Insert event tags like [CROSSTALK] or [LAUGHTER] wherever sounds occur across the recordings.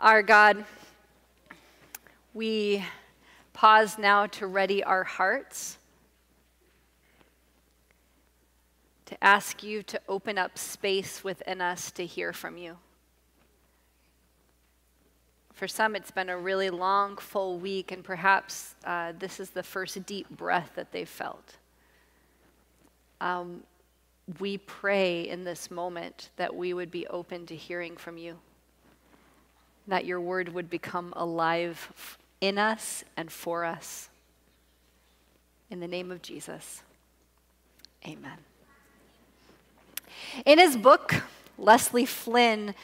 Our God, we pause now to ready our hearts, to ask you to open up space within us to hear from you. For some, it's been a really long, full week, and perhaps uh, this is the first deep breath that they've felt. Um, we pray in this moment that we would be open to hearing from you, that your word would become alive in us and for us. In the name of Jesus, amen. In his book, Leslie Flynn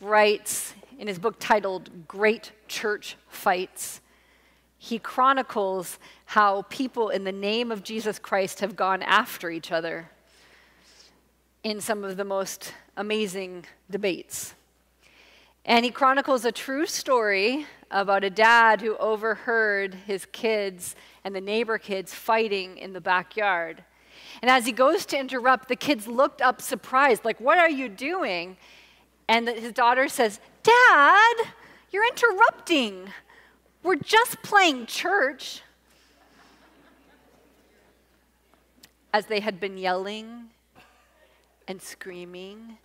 writes, in his book titled Great Church Fights, he chronicles how people in the name of Jesus Christ have gone after each other in some of the most amazing debates. And he chronicles a true story about a dad who overheard his kids and the neighbor kids fighting in the backyard. And as he goes to interrupt, the kids looked up surprised, like, What are you doing? And his daughter says, Dad, you're interrupting. We're just playing church. As they had been yelling and screaming.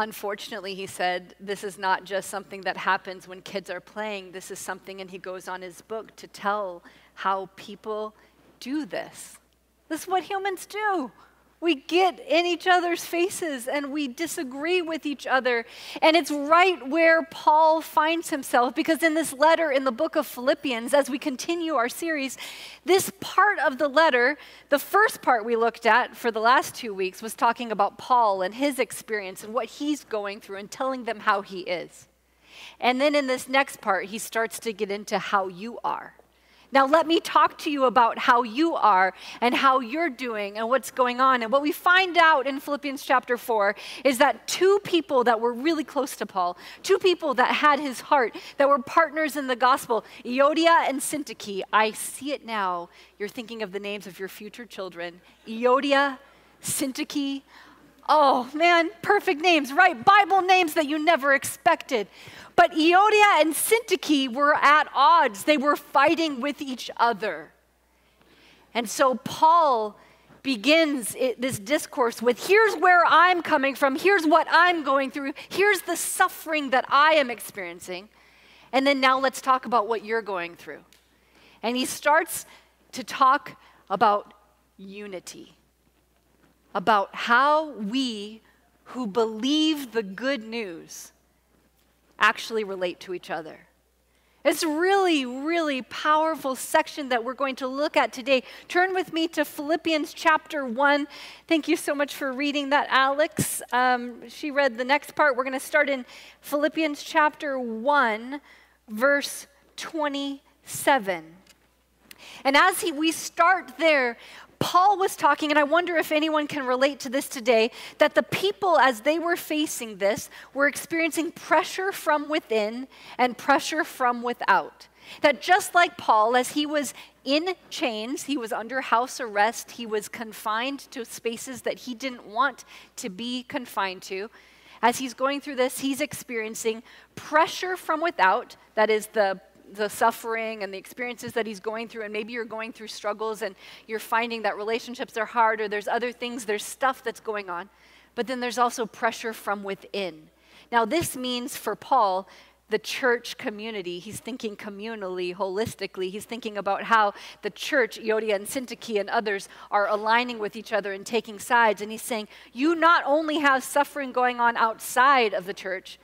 Unfortunately, he said, this is not just something that happens when kids are playing. This is something, and he goes on his book to tell how people do this. This is what humans do. We get in each other's faces and we disagree with each other. And it's right where Paul finds himself because in this letter in the book of Philippians, as we continue our series, this part of the letter, the first part we looked at for the last two weeks, was talking about Paul and his experience and what he's going through and telling them how he is. And then in this next part, he starts to get into how you are. Now, let me talk to you about how you are and how you're doing and what's going on. And what we find out in Philippians chapter 4 is that two people that were really close to Paul, two people that had his heart, that were partners in the gospel, Euodia and Syntyche. I see it now. You're thinking of the names of your future children Euodia, Syntyche. Oh man, perfect names, right? Bible names that you never expected. But Euodia and Syntyche were at odds, they were fighting with each other. And so Paul begins it, this discourse with here's where I'm coming from, here's what I'm going through, here's the suffering that I am experiencing. And then now let's talk about what you're going through. And he starts to talk about unity, about how we who believe the good news actually relate to each other. It's really, really powerful section that we're going to look at today. Turn with me to Philippians chapter 1. Thank you so much for reading that, Alex. Um, she read the next part. We're going to start in Philippians chapter 1, verse 27. And as he, we start there, Paul was talking, and I wonder if anyone can relate to this today, that the people, as they were facing this, were experiencing pressure from within and pressure from without. That just like Paul, as he was in chains, he was under house arrest, he was confined to spaces that he didn't want to be confined to. As he's going through this, he's experiencing pressure from without, that is the the suffering and the experiences that he's going through, and maybe you're going through struggles and you're finding that relationships are hard, or there's other things, there's stuff that's going on. But then there's also pressure from within. Now, this means for Paul, the church community. He's thinking communally, holistically. He's thinking about how the church, Euodia and Syntyche and others, are aligning with each other and taking sides. And he's saying, you not only have suffering going on outside of the church,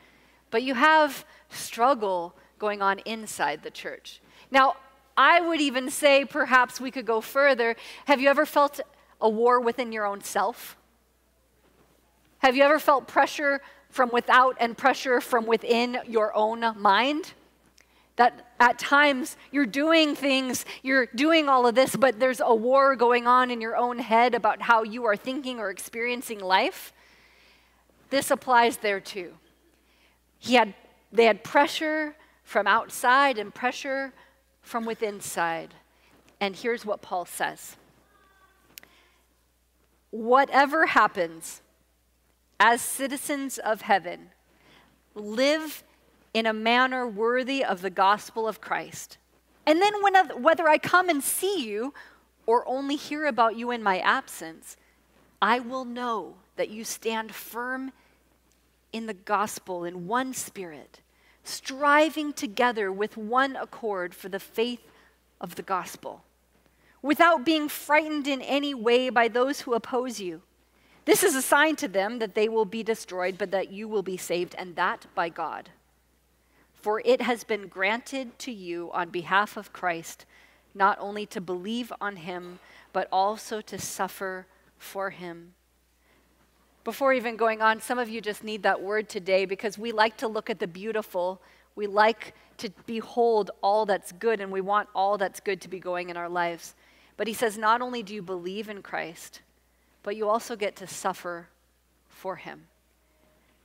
but you have struggle going on inside the church. Now, I would even say perhaps we could go further. Have you ever felt a war within your own self? Have you ever felt pressure from without and pressure from within your own mind? That at times you're doing things, you're doing all of this, but there's a war going on in your own head about how you are thinking or experiencing life. This applies there too. He had, they had pressure from outside and pressure from within side. And here's what Paul says Whatever happens, as citizens of heaven, live in a manner worthy of the gospel of Christ. And then, when, whether I come and see you or only hear about you in my absence, I will know that you stand firm in the gospel in one spirit, striving together with one accord for the faith of the gospel, without being frightened in any way by those who oppose you. This is a sign to them that they will be destroyed, but that you will be saved, and that by God. For it has been granted to you on behalf of Christ not only to believe on him, but also to suffer for him. Before even going on, some of you just need that word today because we like to look at the beautiful. We like to behold all that's good, and we want all that's good to be going in our lives. But he says, not only do you believe in Christ, but you also get to suffer for Him.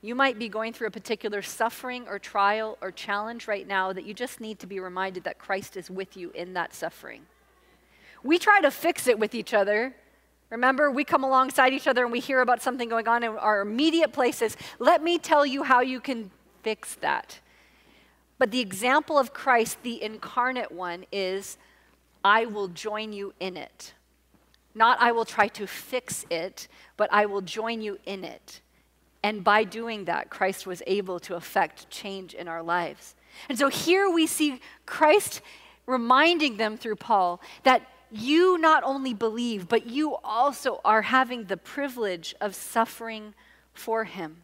You might be going through a particular suffering or trial or challenge right now that you just need to be reminded that Christ is with you in that suffering. We try to fix it with each other. Remember, we come alongside each other and we hear about something going on, in our immediate places. let me tell you how you can fix that. But the example of Christ, the incarnate one, is, I will join you in it. Not I will try to fix it, but I will join you in it. And by doing that, Christ was able to effect change in our lives. And so here we see Christ reminding them through Paul that you not only believe, but you also are having the privilege of suffering for him.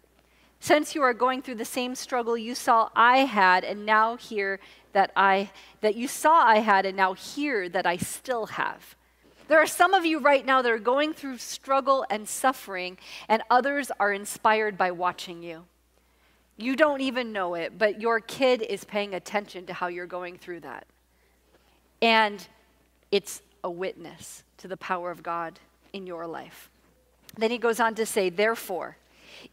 Since you are going through the same struggle you saw I had, and now hear that I that you saw I had, and now hear that I still have. There are some of you right now that are going through struggle and suffering, and others are inspired by watching you. You don't even know it, but your kid is paying attention to how you're going through that. And it's a witness to the power of God in your life. Then he goes on to say, therefore,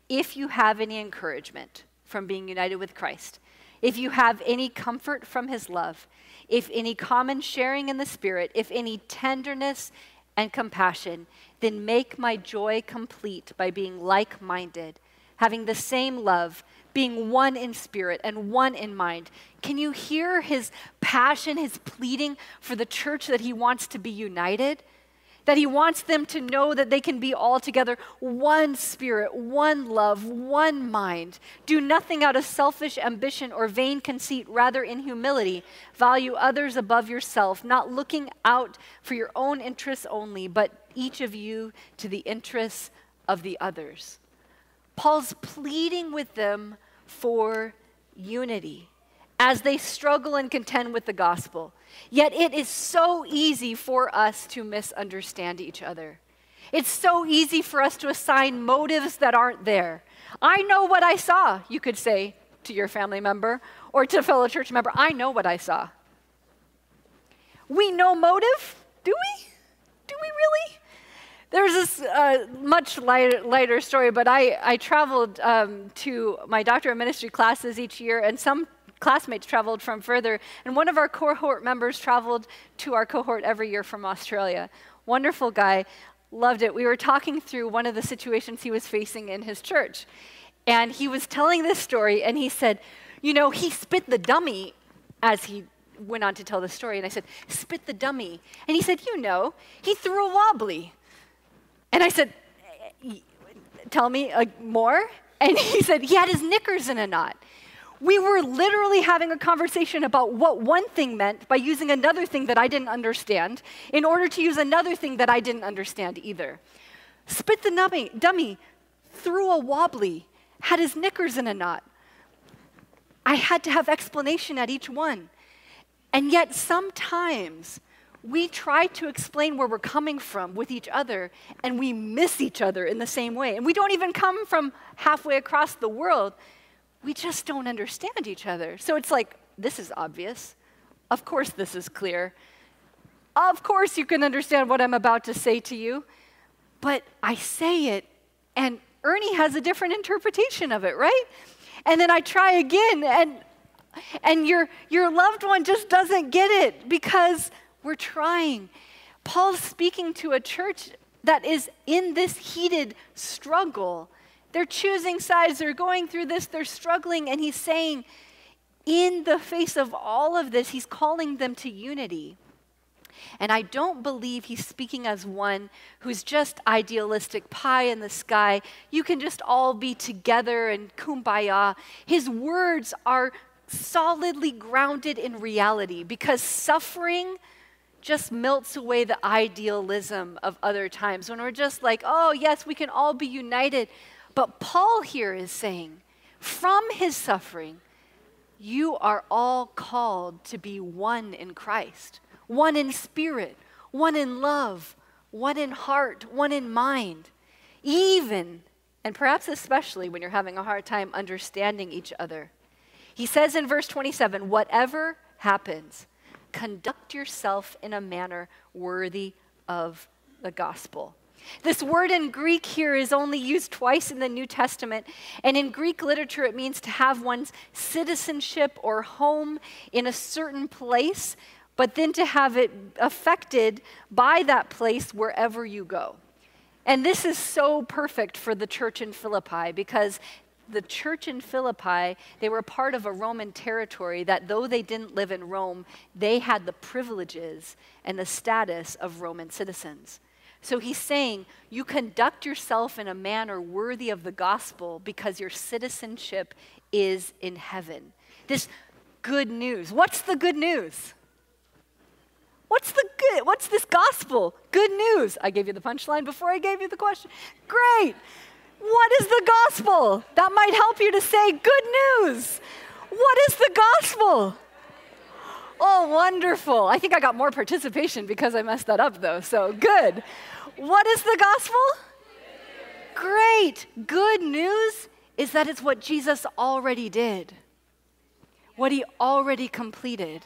if you have any encouragement from being united with Christ, if you have any comfort from his love, if any common sharing in the Spirit, if any tenderness and compassion, then make my joy complete by being like minded, having the same love, being one in spirit and one in mind. Can you hear his passion, his pleading for the church that he wants to be united? that he wants them to know that they can be all together one spirit, one love, one mind. Do nothing out of selfish ambition or vain conceit, rather, in humility, value others above yourself, not looking out for your own interests only, but each of you to the interests of the others. Paul's pleading with them for unity as they struggle and contend with the gospel. Yet it is so easy for us to misunderstand each other. It's so easy for us to assign motives that aren't there. I know what I saw, you could say to your family member or to a fellow church member. I know what I saw. We know motive, do we? Do we really? There's this uh, much lighter, lighter, story, but I, I traveled um, to my doctor of ministry classes each year, and some classmates traveled from further, and one of our cohort members traveled to our cohort every year from Australia. Wonderful guy, loved it. We were talking through one of the situations he was facing in his church, and he was telling this story, and he said, You know, he spit the dummy as he went on to tell the story, and I said, Spit the dummy. And he said, You know, he threw a wobbly. And I said, Tell me uh, more. And he said, He had his knickers in a knot. We were literally having a conversation about what one thing meant by using another thing that I didn't understand in order to use another thing that I didn't understand either. Spit the dummy, dummy threw a wobbly, had his knickers in a knot. I had to have explanation at each one. And yet, sometimes we try to explain where we're coming from with each other, and we miss each other in the same way. And we don't even come from halfway across the world we just don't understand each other. So it's like, this is obvious. Of course, this is clear. Of course, you can understand what I'm about to say to you. But I say it, and Ernie has a different interpretation of it, right? And then I try again, and, and your, your loved one just doesn't get it because we're trying. Paul's speaking to a church that is in this heated struggle they're choosing sides, they're going through this, they're struggling, and he's saying, in the face of all of this, he's calling them to unity. And I don't believe he's speaking as one who's just idealistic, pie in the sky. You can just all be together and kumbaya. His words are solidly grounded in reality because suffering just melts away the idealism of other times when we're just like, oh, yes, we can all be united. But Paul here is saying, from his suffering, you are all called to be one in Christ, one in spirit, one in love, one in heart, one in mind. Even, and perhaps especially when you're having a hard time understanding each other. He says in verse 27 whatever happens, conduct yourself in a manner worthy of the gospel. This word in Greek here is only used twice in the New Testament. And in Greek literature, it means to have one's citizenship or home in a certain place, but then to have it affected by that place wherever you go. And this is so perfect for the church in Philippi because the church in Philippi, they were part of a Roman territory that though they didn't live in Rome, they had the privileges and the status of Roman citizens. So he's saying you conduct yourself in a manner worthy of the gospel because your citizenship is in heaven. This good news. What's the good news? What's the good? What's this gospel? Good news. I gave you the punchline before I gave you the question. Great. What is the gospel? That might help you to say good news. What is the gospel? Oh, wonderful. I think I got more participation because I messed that up, though, so good. What is the gospel? Great. Good news is that it's what Jesus already did, what he already completed.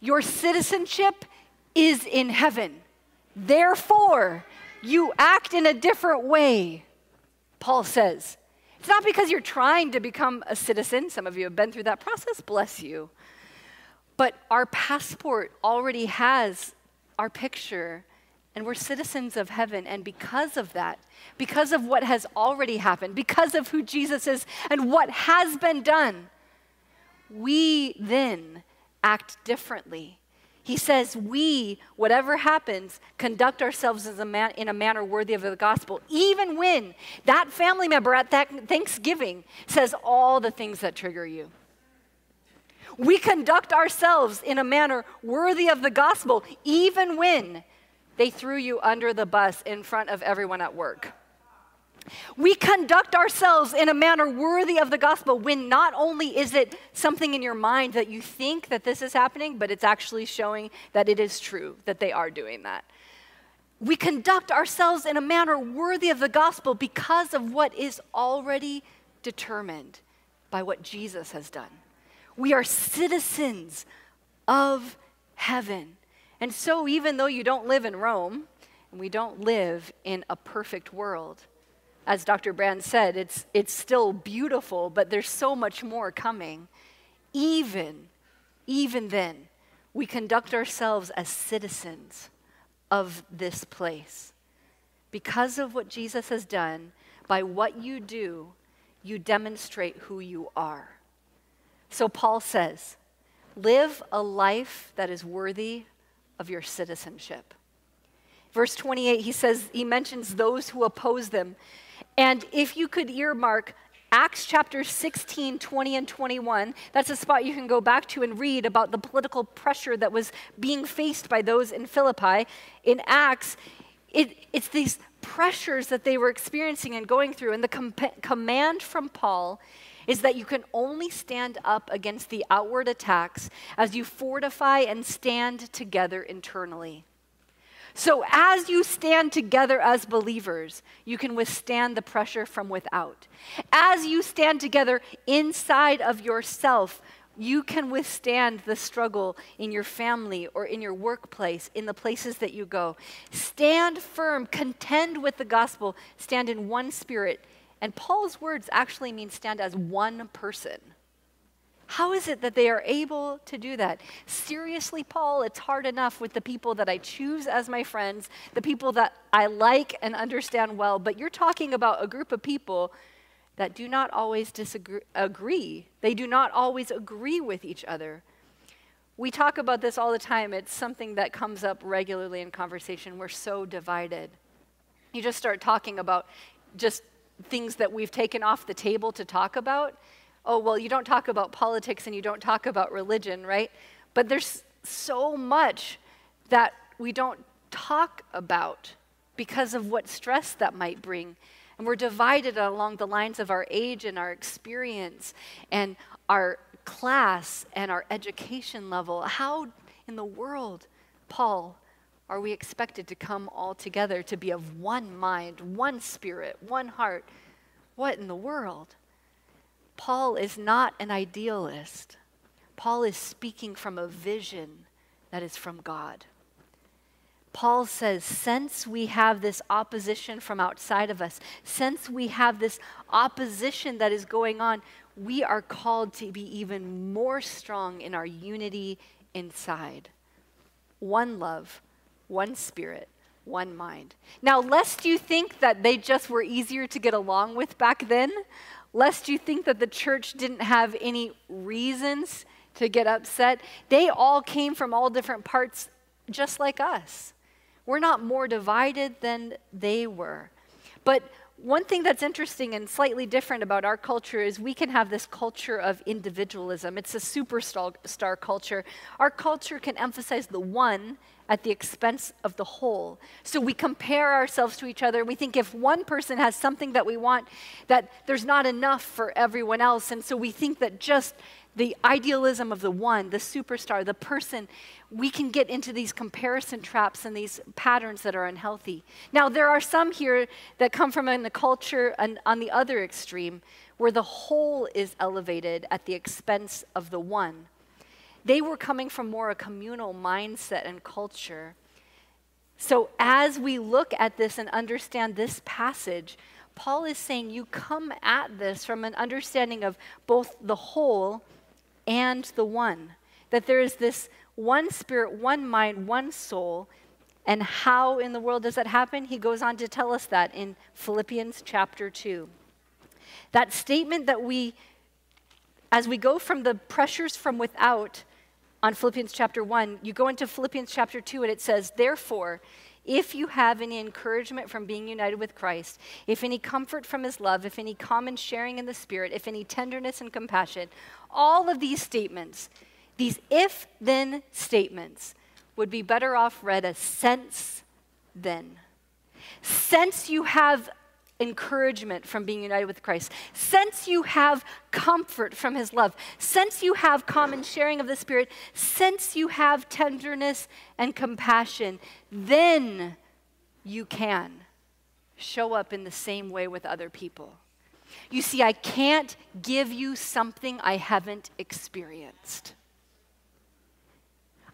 Your citizenship is in heaven. Therefore, you act in a different way, Paul says. It's not because you're trying to become a citizen. Some of you have been through that process, bless you. But our passport already has our picture and we're citizens of heaven. And because of that, because of what has already happened, because of who Jesus is and what has been done, we then act differently. He says, We, whatever happens, conduct ourselves a man, in a manner worthy of the gospel, even when that family member at that Thanksgiving says all the things that trigger you. We conduct ourselves in a manner worthy of the gospel, even when they threw you under the bus in front of everyone at work. We conduct ourselves in a manner worthy of the gospel when not only is it something in your mind that you think that this is happening, but it's actually showing that it is true that they are doing that. We conduct ourselves in a manner worthy of the gospel because of what is already determined by what Jesus has done. We are citizens of heaven. And so, even though you don't live in Rome, and we don't live in a perfect world, as Dr. Brand said, it's, it's still beautiful, but there's so much more coming. Even, even then, we conduct ourselves as citizens of this place. Because of what Jesus has done, by what you do, you demonstrate who you are. So Paul says, live a life that is worthy of your citizenship. Verse 28, he says, he mentions those who oppose them. And if you could earmark Acts chapter 16, 20, and 21, that's a spot you can go back to and read about the political pressure that was being faced by those in Philippi. In Acts, it, it's these pressures that they were experiencing and going through. And the com- command from Paul is that you can only stand up against the outward attacks as you fortify and stand together internally. So, as you stand together as believers, you can withstand the pressure from without. As you stand together inside of yourself, you can withstand the struggle in your family or in your workplace, in the places that you go. Stand firm, contend with the gospel, stand in one spirit, and Paul's words actually mean stand as one person. How is it that they are able to do that? Seriously, Paul, it's hard enough with the people that I choose as my friends, the people that I like and understand well, but you're talking about a group of people that do not always disagree agree. They do not always agree with each other. We talk about this all the time. It's something that comes up regularly in conversation. We're so divided. You just start talking about just things that we've taken off the table to talk about. Oh, well, you don't talk about politics and you don't talk about religion, right? But there's so much that we don't talk about because of what stress that might bring. And we're divided along the lines of our age and our experience and our class and our education level. How in the world, Paul, are we expected to come all together to be of one mind, one spirit, one heart? What in the world? Paul is not an idealist. Paul is speaking from a vision that is from God. Paul says, since we have this opposition from outside of us, since we have this opposition that is going on, we are called to be even more strong in our unity inside. One love, one spirit, one mind. Now, lest you think that they just were easier to get along with back then, lest you think that the church didn't have any reasons to get upset, they all came from all different parts just like us. We're not more divided than they were. But one thing that's interesting and slightly different about our culture is we can have this culture of individualism. It's a superstar culture. Our culture can emphasize the one at the expense of the whole. So we compare ourselves to each other. We think if one person has something that we want, that there's not enough for everyone else. And so we think that just the idealism of the one, the superstar, the person, we can get into these comparison traps and these patterns that are unhealthy. Now, there are some here that come from in the culture and on the other extreme, where the whole is elevated at the expense of the one. They were coming from more a communal mindset and culture. So, as we look at this and understand this passage, Paul is saying you come at this from an understanding of both the whole and the one. That there is this one spirit, one mind, one soul. And how in the world does that happen? He goes on to tell us that in Philippians chapter 2. That statement that we, as we go from the pressures from without on Philippians chapter 1, you go into Philippians chapter 2 and it says, Therefore, if you have any encouragement from being united with Christ, if any comfort from his love, if any common sharing in the Spirit, if any tenderness and compassion, all of these statements, these if then statements, would be better off read as since then. Since you have encouragement from being united with Christ, since you have comfort from his love, since you have common sharing of the Spirit, since you have tenderness and compassion, then you can show up in the same way with other people. You see, I can't give you something I haven't experienced.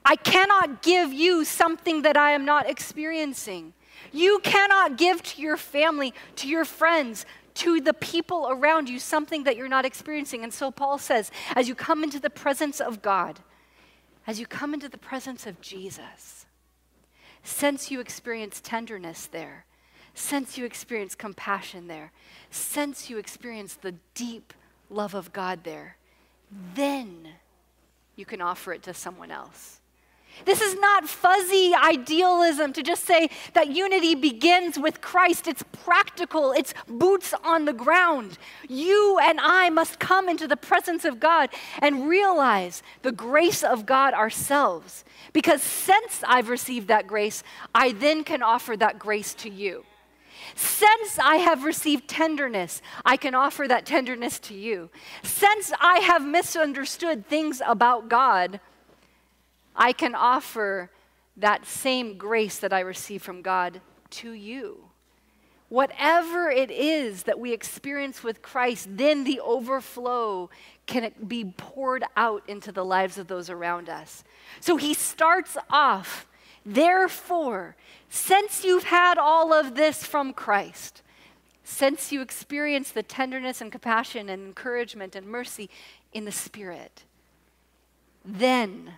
I cannot give you something that I am not experiencing. You cannot give to your family, to your friends, to the people around you something that you're not experiencing. And so Paul says, as you come into the presence of God, as you come into the presence of Jesus, sense you experience tenderness there, sense you experience compassion there, sense you experience the deep love of God there, then you can offer it to someone else. This is not fuzzy idealism to just say that unity begins with Christ. It's practical, it's boots on the ground. You and I must come into the presence of God and realize the grace of God ourselves. Because since I've received that grace, I then can offer that grace to you. Since I have received tenderness, I can offer that tenderness to you. Since I have misunderstood things about God, I can offer that same grace that I receive from God to you. Whatever it is that we experience with Christ, then the overflow can be poured out into the lives of those around us. So he starts off, therefore, since you've had all of this from Christ, since you experience the tenderness and compassion and encouragement and mercy in the Spirit, then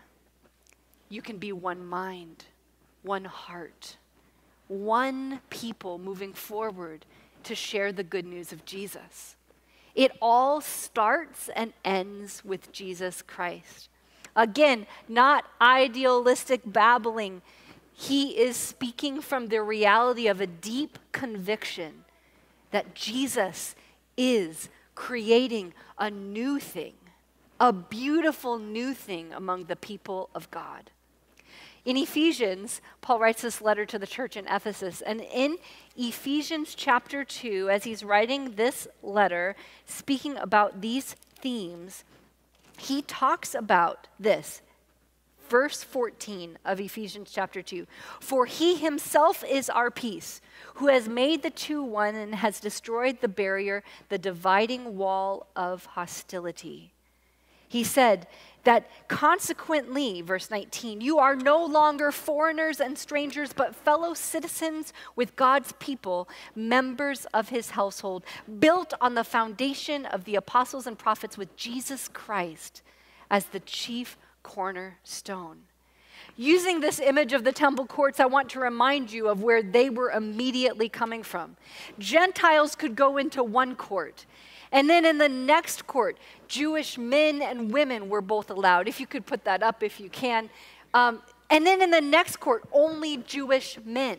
you can be one mind, one heart, one people moving forward to share the good news of Jesus. It all starts and ends with Jesus Christ. Again, not idealistic babbling. He is speaking from the reality of a deep conviction that Jesus is creating a new thing, a beautiful new thing among the people of God. In Ephesians, Paul writes this letter to the church in Ephesus. And in Ephesians chapter 2, as he's writing this letter, speaking about these themes, he talks about this. Verse 14 of Ephesians chapter 2 For he himself is our peace, who has made the two one and has destroyed the barrier, the dividing wall of hostility. He said, that consequently, verse 19, you are no longer foreigners and strangers, but fellow citizens with God's people, members of his household, built on the foundation of the apostles and prophets with Jesus Christ as the chief cornerstone. Using this image of the temple courts, I want to remind you of where they were immediately coming from. Gentiles could go into one court and then in the next court, Jewish men and women were both allowed, if you could put that up if you can. Um, and then in the next court, only Jewish men.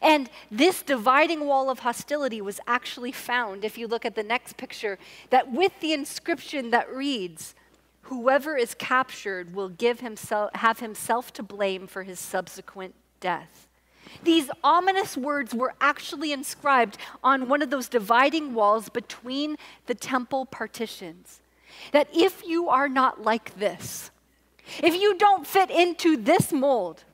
And this dividing wall of hostility was actually found, if you look at the next picture, that with the inscription that reads, Whoever is captured will give himself, have himself to blame for his subsequent death. These ominous words were actually inscribed on one of those dividing walls between the temple partitions. That if you are not like this, if you don't fit into this mold,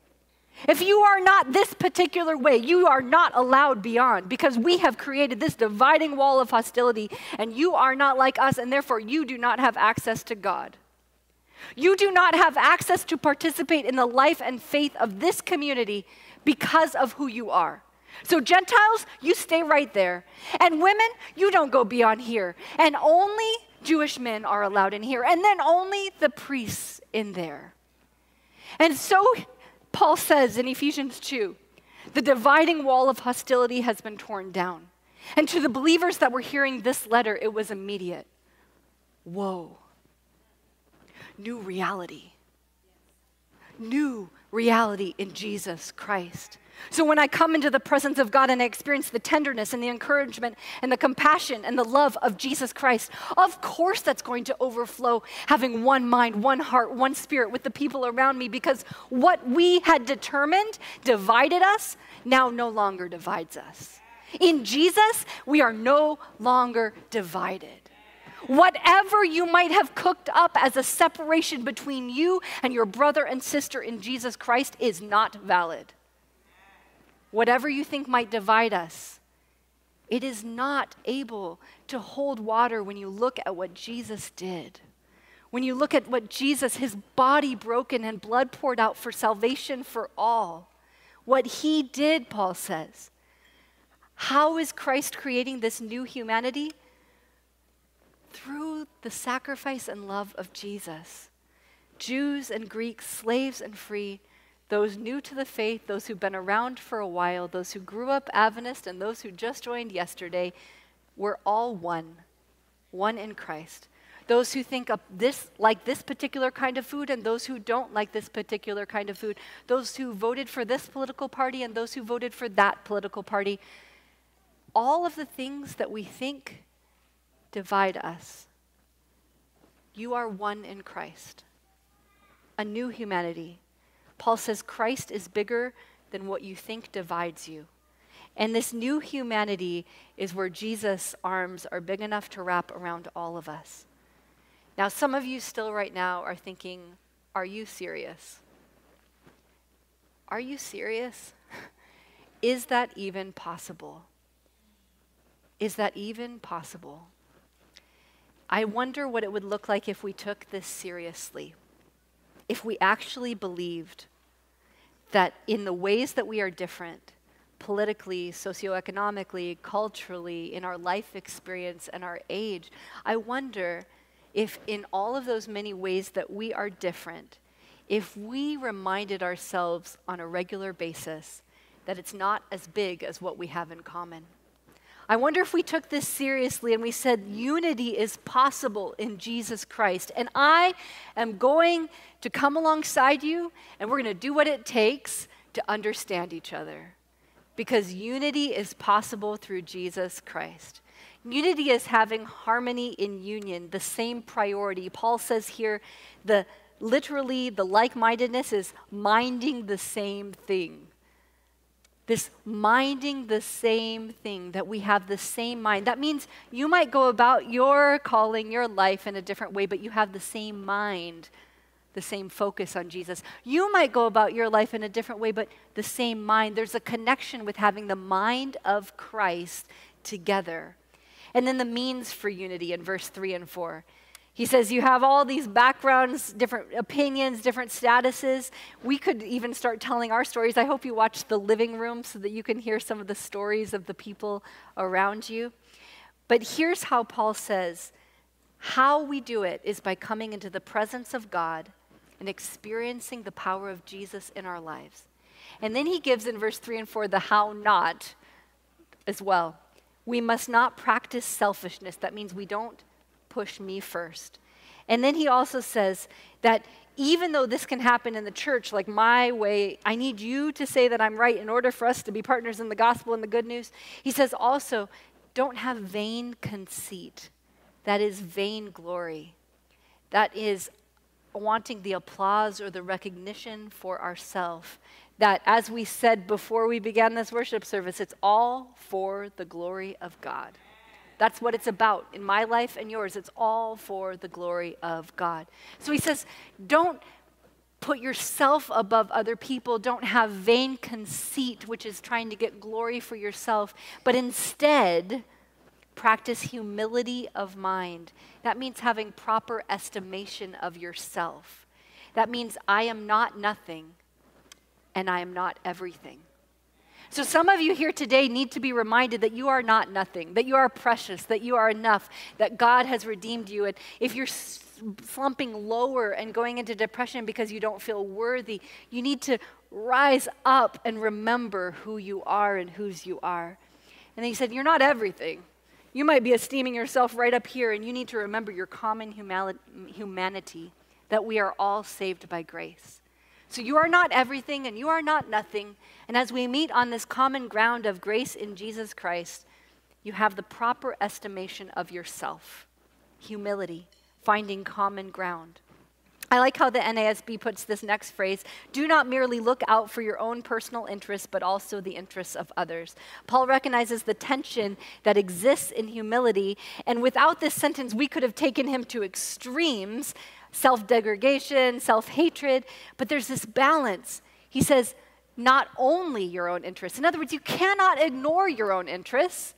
if you are not this particular way, you are not allowed beyond because we have created this dividing wall of hostility and you are not like us and therefore you do not have access to God. You do not have access to participate in the life and faith of this community because of who you are. So, Gentiles, you stay right there. And women, you don't go beyond here. And only Jewish men are allowed in here. And then only the priests in there. And so, Paul says in Ephesians 2 the dividing wall of hostility has been torn down. And to the believers that were hearing this letter, it was immediate. Whoa. New reality. New reality in Jesus Christ. So when I come into the presence of God and I experience the tenderness and the encouragement and the compassion and the love of Jesus Christ, of course that's going to overflow having one mind, one heart, one spirit with the people around me because what we had determined divided us now no longer divides us. In Jesus, we are no longer divided. Whatever you might have cooked up as a separation between you and your brother and sister in Jesus Christ is not valid. Whatever you think might divide us, it is not able to hold water when you look at what Jesus did. When you look at what Jesus, his body broken and blood poured out for salvation for all, what he did, Paul says. How is Christ creating this new humanity? Through the sacrifice and love of Jesus. Jews and Greeks, slaves and free, those new to the faith, those who've been around for a while, those who grew up Adventist, and those who just joined yesterday, we're all one, one in Christ. Those who think this like this particular kind of food and those who don't like this particular kind of food, those who voted for this political party and those who voted for that political party, all of the things that we think divide us. You are one in Christ, a new humanity. Paul says Christ is bigger than what you think divides you. And this new humanity is where Jesus' arms are big enough to wrap around all of us. Now, some of you still right now are thinking, Are you serious? Are you serious? [LAUGHS] is that even possible? Is that even possible? I wonder what it would look like if we took this seriously, if we actually believed that in the ways that we are different, politically, socioeconomically, culturally, in our life experience and our age, I wonder if in all of those many ways that we are different, if we reminded ourselves on a regular basis that it's not as big as what we have in common. I wonder if we took this seriously and we said unity is possible in Jesus Christ. And I am going to come alongside you and we're going to do what it takes to understand each other. Because unity is possible through Jesus Christ. Unity is having harmony in union, the same priority. Paul says here the literally the like-mindedness is minding the same thing. This minding the same thing, that we have the same mind. That means you might go about your calling, your life in a different way, but you have the same mind, the same focus on Jesus. You might go about your life in a different way, but the same mind. There's a connection with having the mind of Christ together. And then the means for unity in verse 3 and 4. He says, You have all these backgrounds, different opinions, different statuses. We could even start telling our stories. I hope you watch The Living Room so that you can hear some of the stories of the people around you. But here's how Paul says how we do it is by coming into the presence of God and experiencing the power of Jesus in our lives. And then he gives in verse 3 and 4 the how not as well. We must not practice selfishness. That means we don't push me first. And then he also says that even though this can happen in the church, like my way, I need you to say that I'm right in order for us to be partners in the gospel and the good news. He says also, don't have vain conceit. That is vain glory. That is wanting the applause or the recognition for ourselves. That, as we said before we began this worship service, it's all for the glory of God. That's what it's about in my life and yours. It's all for the glory of God. So he says, don't put yourself above other people. Don't have vain conceit, which is trying to get glory for yourself, but instead, practice humility of mind. That means having proper estimation of yourself. That means I am not nothing and I am not everything. So, some of you here today need to be reminded that you are not nothing, that you are precious, that you are enough, that God has redeemed you. And if you're slumping lower and going into depression because you don't feel worthy, you need to rise up and remember who you are and whose you are. And he said, You're not everything. You might be esteeming yourself right up here, and you need to remember your common humanity, that we are all saved by grace. So you are not everything and you are not nothing. And as we meet on this common ground of grace in Jesus Christ, you have the proper estimation of yourself, humility, finding common ground. I like how the NASB puts this next phrase do not merely look out for your own personal interests, but also the interests of others. Paul recognizes the tension that exists in humility, and without this sentence, we could have taken him to extremes self degradation, self hatred, but there's this balance. He says, not only your own interests. In other words, you cannot ignore your own interests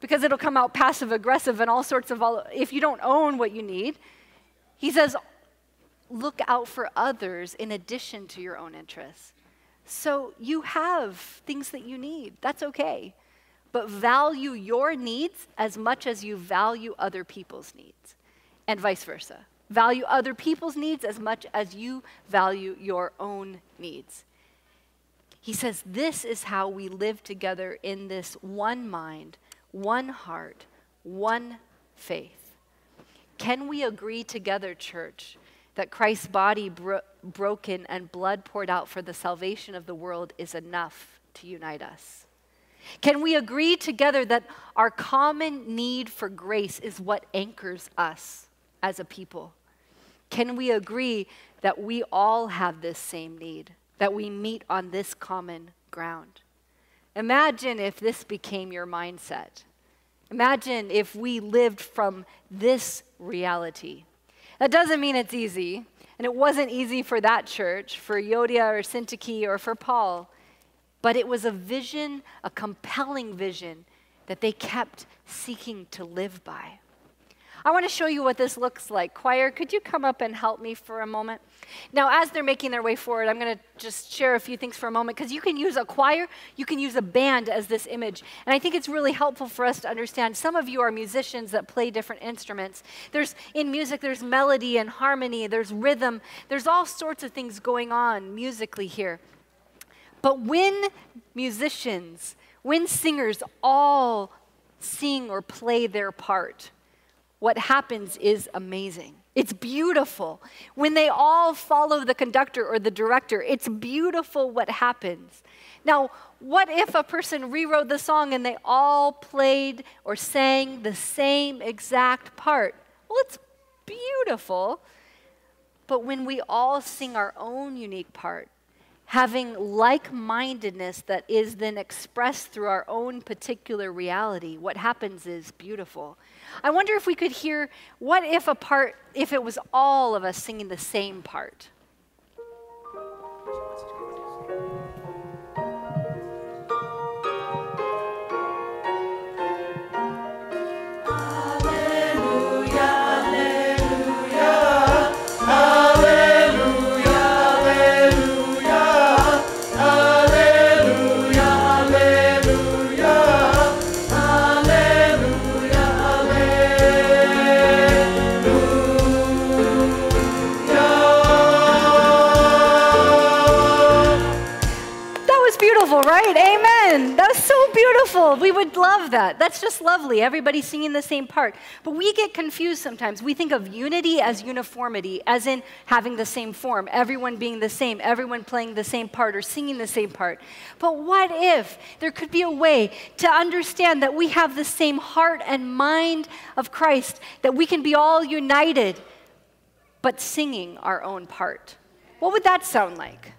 because it'll come out passive aggressive and all sorts of, all, if you don't own what you need. He says, look out for others in addition to your own interests. So you have things that you need. That's okay. But value your needs as much as you value other people's needs, and vice versa. Value other people's needs as much as you value your own needs. He says, This is how we live together in this one mind, one heart, one faith. Can we agree together, church, that Christ's body bro- broken and blood poured out for the salvation of the world is enough to unite us? Can we agree together that our common need for grace is what anchors us? as a people? Can we agree that we all have this same need, that we meet on this common ground? Imagine if this became your mindset. Imagine if we lived from this reality. That doesn't mean it's easy, and it wasn't easy for that church, for Euodia or Syntyche or for Paul, but it was a vision, a compelling vision that they kept seeking to live by. I want to show you what this looks like. Choir, could you come up and help me for a moment? Now, as they're making their way forward, I'm going to just share a few things for a moment because you can use a choir, you can use a band as this image. And I think it's really helpful for us to understand. Some of you are musicians that play different instruments. There's in music, there's melody and harmony, there's rhythm, there's all sorts of things going on musically here. But when musicians, when singers all sing or play their part, what happens is amazing. It's beautiful. When they all follow the conductor or the director, it's beautiful what happens. Now, what if a person rewrote the song and they all played or sang the same exact part? Well, it's beautiful. But when we all sing our own unique part, having like mindedness that is then expressed through our own particular reality, what happens is beautiful. I wonder if we could hear what if a part, if it was all of us singing the same part? We would love that. That's just lovely. Everybody singing the same part. But we get confused sometimes. We think of unity as uniformity, as in having the same form, everyone being the same, everyone playing the same part or singing the same part. But what if there could be a way to understand that we have the same heart and mind of Christ, that we can be all united, but singing our own part? What would that sound like?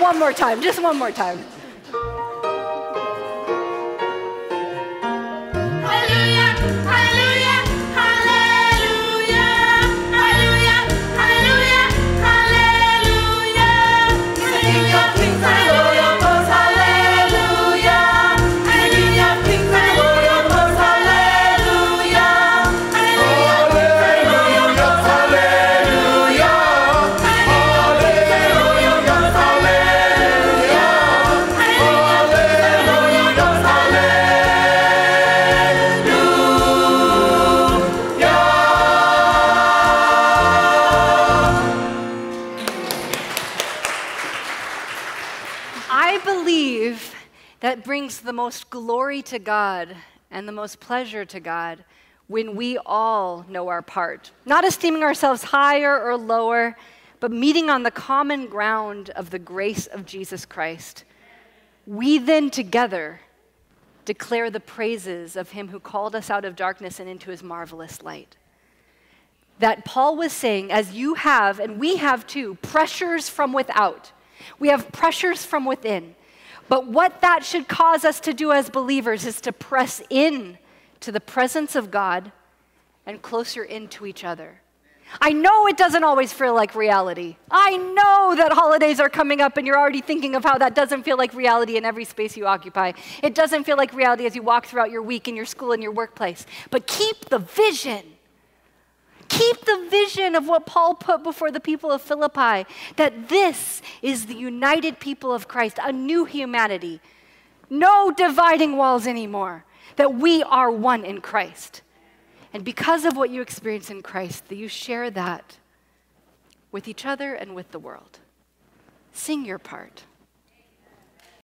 One more time, just one more time. brings most glory to God and the most pleasure to God when we all know our part, not esteeming ourselves higher or lower, but meeting on the common ground of the grace of Jesus Christ. We then together declare the praises of him who called us out of darkness and into his marvelous light. That Paul was saying, as you have, and we have too, pressures from without. We have pressures from within. But what that should cause us to do as believers is to press in to the presence of God and closer into each other. I know it doesn't always feel like reality. I know that holidays are coming up and you're already thinking of how that doesn't feel like reality in every space you occupy. It doesn't feel like reality as you walk throughout your week in your school and your workplace. But keep the vision. Keep the vision of what Paul put before the people of Philippi that this is the united people of Christ, a new humanity. No dividing walls anymore, that we are one in Christ. And because of what you experience in Christ, that you share that with each other and with the world. Sing your part.